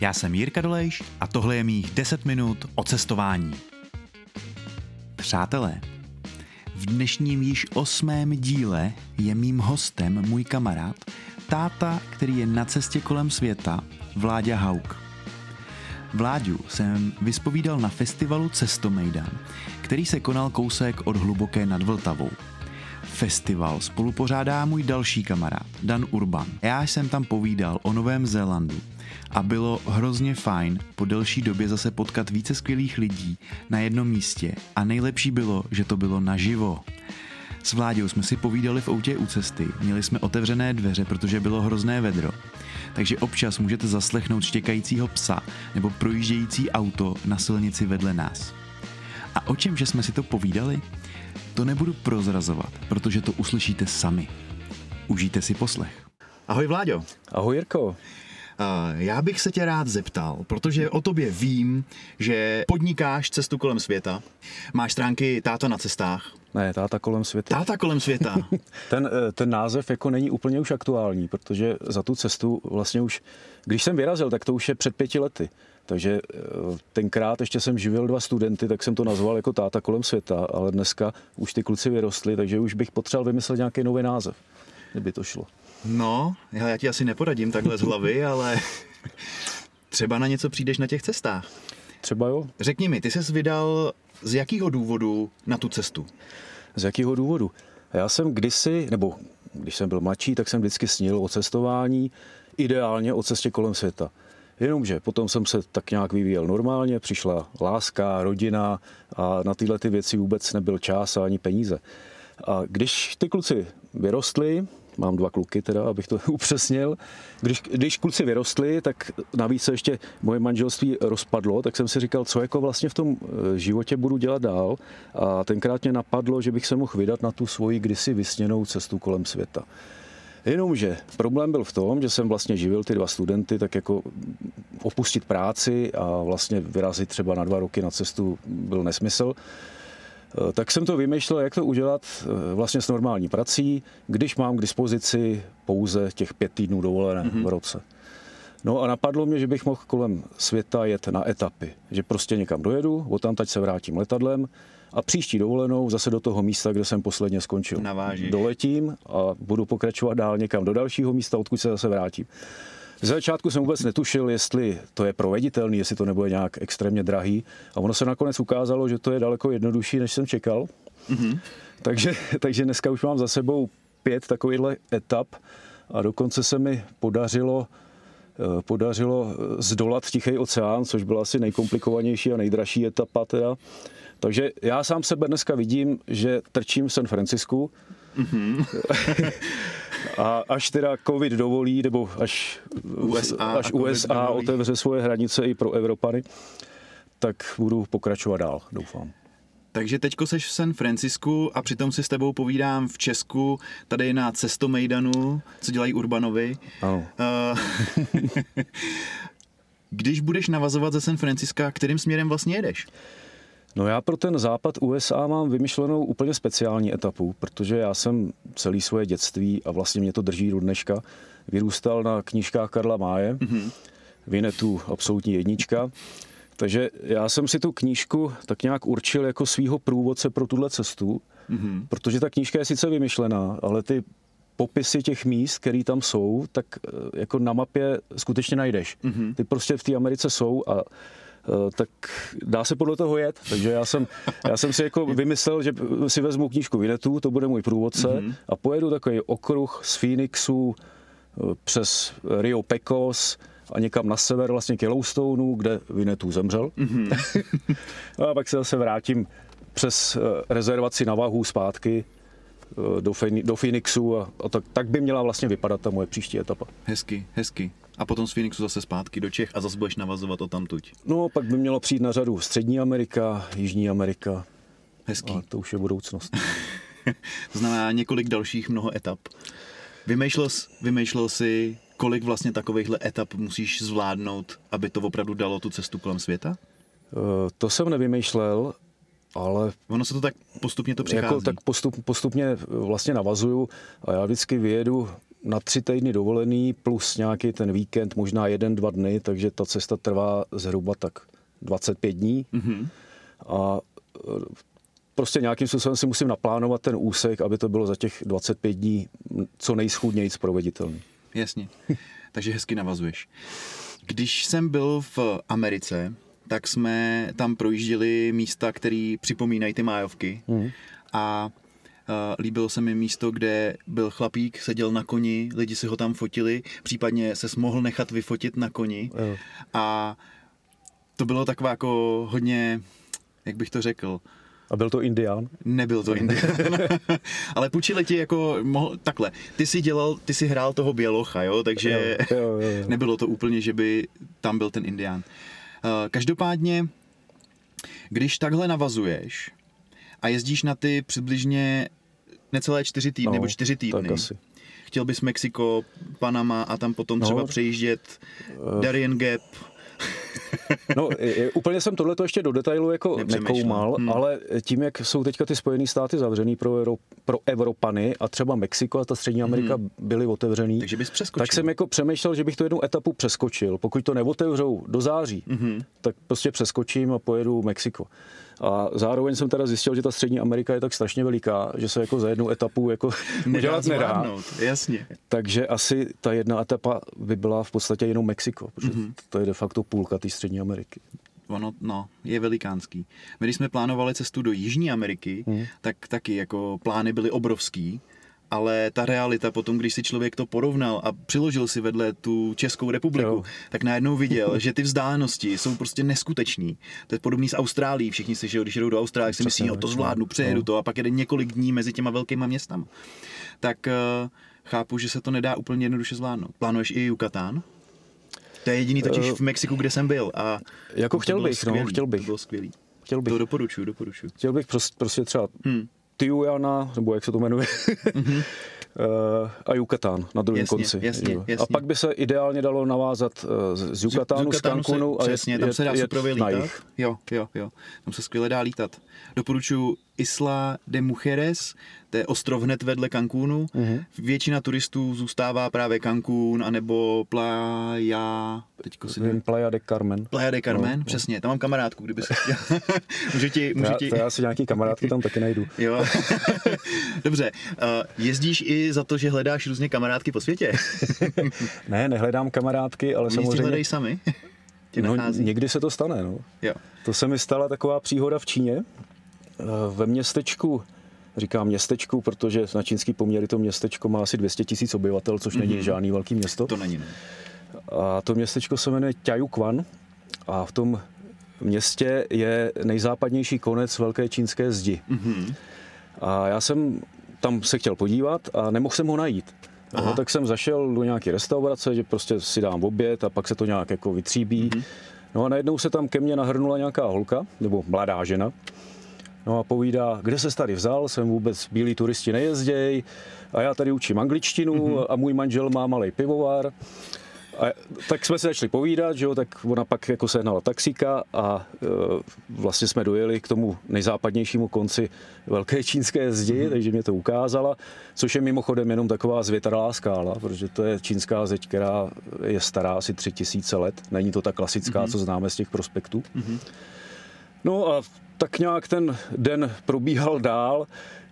Já jsem Jirka Dolejš a tohle je mých 10 minut o cestování. Přátelé, v dnešním již osmém díle je mým hostem můj kamarád, táta, který je na cestě kolem světa, Vláďa Hauk. Vláďu jsem vyspovídal na festivalu Cestomejdan, který se konal kousek od Hluboké nad Vltavou. Festival spolupořádá můj další kamarád, Dan Urban. Já jsem tam povídal o Novém Zélandu a bylo hrozně fajn po delší době zase potkat více skvělých lidí na jednom místě a nejlepší bylo, že to bylo naživo. S Vláďou jsme si povídali v autě u cesty, měli jsme otevřené dveře, protože bylo hrozné vedro. Takže občas můžete zaslechnout štěkajícího psa nebo projíždějící auto na silnici vedle nás. A o čem, že jsme si to povídali? To nebudu prozrazovat, protože to uslyšíte sami. Užijte si poslech. Ahoj Vláďo. Ahoj Jirko. Já bych se tě rád zeptal, protože o tobě vím, že podnikáš cestu kolem světa, máš stránky Táta na cestách. Ne, Táta kolem světa. Táta kolem světa. ten, eh, ten název jako není úplně už aktuální, protože za tu cestu vlastně už, když jsem vyrazil, tak to už je před pěti lety. Takže eh, tenkrát ještě jsem živil dva studenty, tak jsem to nazval jako táta kolem světa, ale dneska už ty kluci vyrostli, takže už bych potřeboval vymyslet nějaký nový název, kdyby to šlo. No, já ti asi neporadím takhle z hlavy, ale třeba na něco přijdeš na těch cestách. Třeba jo. Řekni mi, ty jsi vydal z jakého důvodu na tu cestu? Z jakého důvodu? Já jsem kdysi, nebo když jsem byl mladší, tak jsem vždycky snil o cestování, ideálně o cestě kolem světa. Jenomže potom jsem se tak nějak vyvíjel normálně, přišla láska, rodina a na tyhle ty věci vůbec nebyl čas a ani peníze. A když ty kluci vyrostli, mám dva kluky teda, abych to upřesnil. Když, když kluci vyrostli, tak navíc se ještě moje manželství rozpadlo, tak jsem si říkal, co jako vlastně v tom eh, životě budu dělat dál. A tenkrát mě napadlo, že bych se mohl vydat na tu svoji kdysi vysněnou cestu kolem světa. Jenomže problém byl v tom, že jsem vlastně živil ty dva studenty, tak jako opustit práci a vlastně vyrazit třeba na dva roky na cestu byl nesmysl. Eh, tak jsem to vymýšlel, jak to udělat eh, vlastně s normální prací, když mám k dispozici pouze těch pět týdnů dovolené mm-hmm. v roce. No a napadlo mě, že bych mohl kolem světa jet na etapy. Že prostě někam dojedu, od tam teď se vrátím letadlem a příští dovolenou zase do toho místa, kde jsem posledně skončil. Navážíš. Doletím a budu pokračovat dál někam do dalšího místa, odkud se zase vrátím. Z začátku jsem vůbec netušil, jestli to je proveditelný, jestli to nebude nějak extrémně drahý. A ono se nakonec ukázalo, že to je daleko jednodušší, než jsem čekal. Mm-hmm. Takže, takže dneska už mám za sebou pět takovýchhle etap a dokonce se mi podařilo podařilo zdolat Tichý oceán, což byla asi nejkomplikovanější a nejdražší etapa teda. Takže já sám sebe dneska vidím, že trčím v San Francisku. Mm-hmm. A až teda covid dovolí, nebo až USA, až USA otevře svoje hranice i pro Evropany, tak budu pokračovat dál, doufám. Takže teďko seš v San Francisku a přitom si s tebou povídám v Česku, tady na Cestomejdanu, co dělají Urbanovi. Ano. Uh, když budeš navazovat ze San Franciska, kterým směrem vlastně jedeš? No já pro ten západ USA mám vymyšlenou úplně speciální etapu, protože já jsem celý svoje dětství a vlastně mě to drží do dneška, vyrůstal na knížkách Karla Máje, mm-hmm. Vinetu absolutní jednička. Takže já jsem si tu knížku tak nějak určil jako svýho průvodce pro tuhle cestu, mm-hmm. protože ta knížka je sice vymyšlená, ale ty popisy těch míst, které tam jsou, tak eh, jako na mapě skutečně najdeš. Mm-hmm. Ty prostě v té Americe jsou a Eh, tak dá se podle toho jet. Takže já jsem, já jsem si jako vymyslel, že si vezmu knížku Vinetu, to bude můj průvodce mm-hmm. a pojedu takový okruh z Phoenixu eh, přes Rio Pecos a někam na sever vlastně k Yellowstoneu, kde Vinetu zemřel. Mm-hmm. a pak se zase vrátím přes eh, rezervaci na Vahu zpátky do, do Phoenixu a, a tak, tak by měla vlastně vypadat ta moje příští etapa. Hezky, hezky. A potom z Phoenixu zase zpátky do Čech a zase budeš navazovat o tamtuť. No, pak by mělo přijít na řadu Střední Amerika, Jižní Amerika. Hezký. A to už je budoucnost. to znamená několik dalších mnoho etap. Vymýšlel, vymýšlel si, kolik vlastně takovýchhle etap musíš zvládnout, aby to opravdu dalo tu cestu kolem světa? Uh, to jsem nevymýšlel, ale... Ono se to tak postupně to přichází. Jako, tak postup, postupně vlastně navazuju a já vždycky vyjedu na tři týdny dovolený plus nějaký ten víkend, možná jeden, dva dny, takže ta cesta trvá zhruba tak 25 dní. Mm-hmm. A e, prostě nějakým způsobem si musím naplánovat ten úsek, aby to bylo za těch 25 dní co nejschůdnějíc proveditelný. Jasně, takže hezky navazuješ. Když jsem byl v Americe, tak jsme tam projížděli místa, které připomínají ty májovky. Mm. A Uh, líbilo se mi místo, kde byl chlapík, seděl na koni, lidi si ho tam fotili, případně se mohl nechat vyfotit na koni. Jo. A to bylo taková jako hodně, jak bych to řekl, a byl to Indián? Nebyl to Indián. Ale půjčili ti jako, mohl, takhle, ty si dělal, ty si hrál toho bělocha, jo, takže jo, jo, jo, jo. nebylo to úplně, že by tam byl ten Indián. Uh, každopádně, když takhle navazuješ a jezdíš na ty přibližně necelé čtyři týdny, no, nebo čtyři týdny, asi. chtěl bys Mexiko, Panama a tam potom no, třeba přejíždět uh, Darien Gap, No, je, úplně jsem tohle ještě do detailu jako nekoumal, hmm. ale tím, jak jsou teďka ty Spojené státy zavřený pro, Euro, pro Evropany a třeba Mexiko a ta Střední Amerika hmm. byly otevřený, Takže bys přeskočil. tak jsem jako přemýšlel, že bych tu jednu etapu přeskočil. Pokud to neotevřou do září, hmm. tak prostě přeskočím a pojedu Mexiko. A zároveň jsem teda zjistil, že ta Střední Amerika je tak strašně veliká, že se jako za jednu etapu jako udělat nedá. Jasně. Takže asi ta jedna etapa by byla v podstatě jenom Mexiko, protože mm-hmm. to je de facto půlka té Střední Ameriky. Ono, no, je velikánský. My, když jsme plánovali cestu do Jižní Ameriky, mm. tak taky jako plány byly obrovský ale ta realita potom, když si člověk to porovnal a přiložil si vedle tu Českou republiku, jo. tak najednou viděl, že ty vzdálenosti jsou prostě neskutečný. To je podobný s Austrálií. Všichni si, že když jedou do Austrálie, si myslí, no to zvládnu, přejedu no. to a pak jede několik dní mezi těma velkýma městama. Tak uh, chápu, že se to nedá úplně jednoduše zvládnout. Plánuješ i Yucatán? To je jediný totiž v Mexiku, kde jsem byl. A jako chtěl bych, no, skvělý, no, chtěl bych. To bylo skvělý. Chtěl bych. To doporučuju, doporučuju. Chtěl bych prostě, prostě třeba hmm. Tijuana, nebo jak se to jmenuje, mm-hmm. a Yucatán na druhém jasně, konci. Jasně, jasně. A pak by se ideálně dalo navázat eh, z Yucatánu, z, z Cancunu a přesně, jet, tam se dá jet, lítat. Jo, jo, jo. Tam se skvěle dá lítat. Doporučuji Isla de Mujeres, to je ostrov hned vedle Cancúnu. Mm-hmm. Většina turistů zůstává právě Cancún, anebo Playa... Teďko si Vím, Playa de Carmen. Playa de Carmen, no, no. přesně. Tam mám kamarádku, kdyby se chtěl. můžu ti, můžu ti... To já si nějaký kamarádky tam taky najdu. jo. Dobře. Uh, jezdíš i za to, že hledáš různě kamarádky po světě? ne, nehledám kamarádky, ale Oni samozřejmě... hledají sami? no, někdy se to stane, no. Jo. To se mi stala taková příhoda v Číně. Eh, ve městečku Říkám městečku, protože na čínský poměry to městečko má asi 200 tisíc obyvatel, což mm-hmm. není mhm. žádný velký město. To není, ne. A to městečko se jmenuje Tiajuquan a v tom městě je nejzápadnější konec velké čínské zdi. Mm-hmm. A já jsem tam se chtěl podívat a nemohl jsem ho najít. No, tak jsem zašel do nějaké restaurace, že prostě si dám oběd a pak se to nějak jako vytříbí. Mm-hmm. No a najednou se tam ke mně nahrnula nějaká holka, nebo mladá žena. No a povídá, kde se tady vzal, jsem vůbec bílí turisti nejezděj a já tady učím angličtinu mm-hmm. a můj manžel má malý pivovar. A tak jsme se začali povídat, že jo, tak ona pak jako sehnala taxíka a e, vlastně jsme dojeli k tomu nejzápadnějšímu konci velké čínské zdi, mm-hmm. takže mě to ukázala, což je mimochodem jenom taková zvětralá skála, protože to je čínská zeď, která je stará asi tři tisíce let, není to ta klasická, mm-hmm. co známe z těch prospektů. Mm-hmm. No a tak nějak ten den probíhal dál.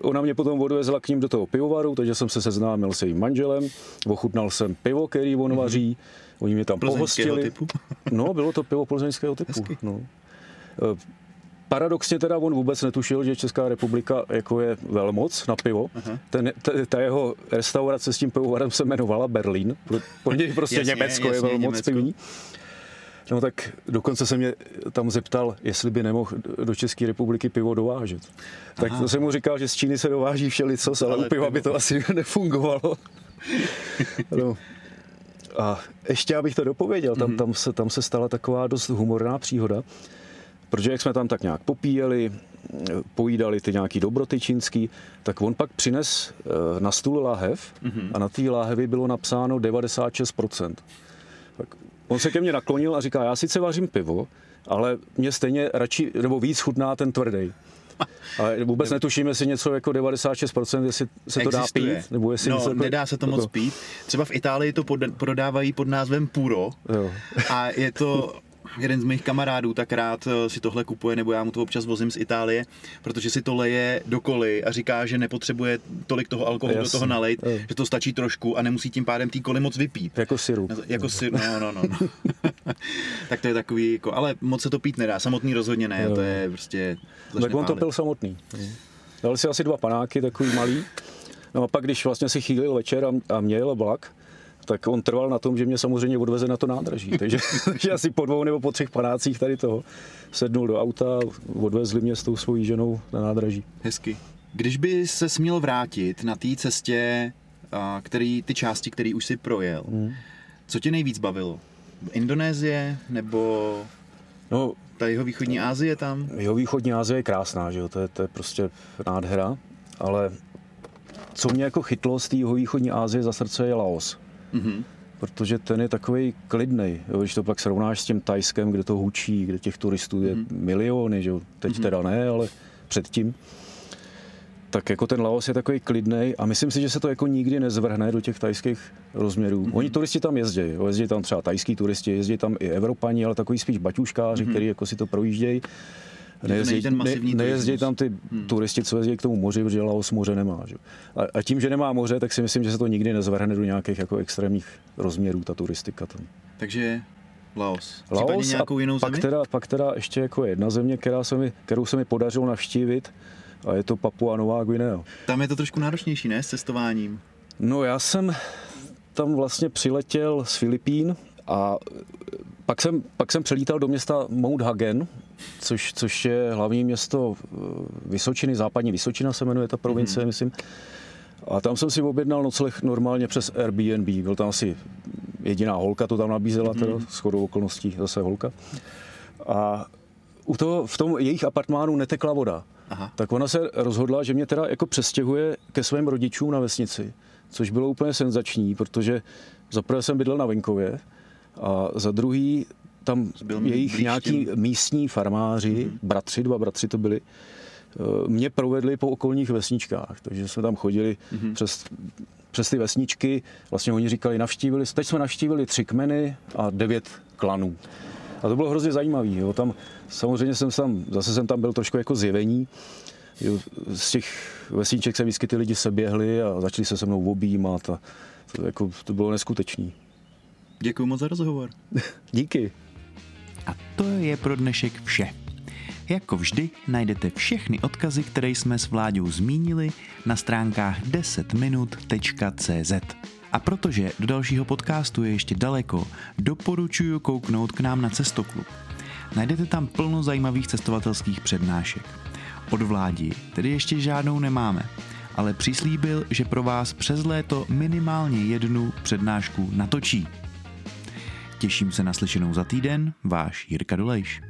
Ona mě potom odvezla k ním do toho pivovaru, takže jsem se seznámil s jejím manželem, ochutnal jsem pivo, který on mhm. vaří, oni mě tam pohostili. typu? No, bylo to pivo plzeňského typu. No. E, paradoxně teda on vůbec netušil, že Česká republika jako je velmoc na pivo. Ten, ta, ta jeho restaurace s tím pivovarem se jmenovala Berlín. Pro něj prostě jasně, Německo jasně, je velmoc Německo. pivní. No tak dokonce se mě tam zeptal, jestli by nemohl do České republiky pivo dovážet. Tak Aha. jsem mu říkal, že z Číny se dováží všelicos, ale, ale u piva by to asi nefungovalo. no. A ještě abych to dopověděl, tam, mhm. tam, se, tam se stala taková dost humorná příhoda, protože jak jsme tam tak nějak popíjeli, pojídali ty nějaký dobroty čínský, tak on pak přines eh, na stůl láhev mm-hmm. a na té láhevi bylo napsáno 96%. Tak On se ke mně naklonil a říká, já sice vařím pivo, ale mě stejně radši, nebo víc chutná ten tvrdý. Ale vůbec netuším, jestli něco jako 96%, jestli se to dá pít, nebo jestli no, něco jako, nedá se to moc pít. Třeba v Itálii to pod, prodávají pod názvem Puro jo. a je to jeden z mých kamarádů tak rád eh, si tohle kupuje, nebo já mu to občas vozím z Itálie, protože si to leje do koly a říká, že nepotřebuje tolik toho alkoholu Jasný. do toho nalejt, je. že to stačí trošku a nemusí tím pádem tý koly moc vypít. Jako sirup. Jako sirup, no, no, no. no. tak to je takový, jako, ale moc se to pít nedá, samotný rozhodně ne, jo. to je prostě... Tak on to pil samotný. Dal si asi dva panáky, takový malý. No a pak, když vlastně si chýlil večer a, a měl vlak, tak on trval na tom, že mě samozřejmě odveze na to nádraží. Takže, takže asi po dvou nebo po třech panácích tady toho sednul do auta, odvezli mě s tou svojí ženou na nádraží. Hezky. Když by se směl vrátit na té cestě, který, ty části, které už si projel, hmm. co tě nejvíc bavilo? Indonésie nebo no, ta jeho východní Asie tam? Jeho východní Asie je krásná, že jo? To, je, to je prostě nádhera, ale co mě jako chytlo z té východní Asie za srdce je Laos. Mm-hmm. Protože ten je takový klidný. Když to pak srovnáš s tím Tajskem, kde to hučí, kde těch turistů je mm-hmm. miliony, že teď mm-hmm. teda ne, ale předtím, tak jako ten Laos je takový klidný a myslím si, že se to jako nikdy nezvrhne do těch tajských rozměrů. Mm-hmm. Oni turisti tam jezdí, jezdí tam třeba tajský turisti, jezdí tam i Evropani, ale takový spíš baťuškáři, mm-hmm. který jako si to projíždějí nejezdí, ne, nejezdí tam ty hmm. turisti, co jezdí k tomu moři, protože Laos moře nemá. Že? A, a, tím, že nemá moře, tak si myslím, že se to nikdy nezvrhne do nějakých jako extrémních rozměrů, ta turistika tam. Takže Laos. Laos nějakou jinou pak zemi? Teda, pak teda ještě jako jedna země, která se mi, kterou se mi podařilo navštívit, a je to Papua Nová Guinea. Tam je to trošku náročnější, ne, s cestováním? No já jsem tam vlastně přiletěl z Filipín a pak jsem, pak jsem přelítal do města Mount Hagen, což, což je hlavní město eh, Vysočiny, západní Vysočina se jmenuje ta provincie, mm-hmm. myslím. A tam jsem si objednal nocleh normálně přes Airbnb. Byl tam asi jediná holka, to tam nabízela, mm-hmm. teda, shodou okolností zase holka. A u toho, v tom jejich apartmánu netekla voda. Aha. Tak ona se rozhodla, že mě teda jako přestěhuje ke svým rodičům na vesnici, což bylo úplně senzační, protože zaprvé jsem bydlel na venkově a za druhý tam Byl jejich nějaký místní farmáři, mm-hmm. bratři, dva bratři to byli, eh, mě provedli po okolních vesničkách, takže jsme tam chodili mm-hmm. přes, přes ty vesničky, vlastně oni říkali, navštívili, teď jsme navštívili tři kmeny a devět klanů. A to bylo hrozně zajímavé. Jo. Tam, samozřejmě jsem tam, zase jsem tam byl trošku jako zjevení. Jo, z těch vesniček se vždycky ty lidi seběhli a začali se se mnou objímat a to, jako, to bylo neskutečný. Děkuji moc za rozhovor. Díky. A to je pro dnešek vše. Jako vždy najdete všechny odkazy, které jsme s Vláďou zmínili na stránkách 10minut.cz. A protože do dalšího podcastu je ještě daleko, doporučuji kouknout k nám na Cestoklub. Najdete tam plno zajímavých cestovatelských přednášek. Od vládi tedy ještě žádnou nemáme, ale přislíbil, že pro vás přes léto minimálně jednu přednášku natočí. Těším se na slyšenou za týden, váš Jirka Dolejš.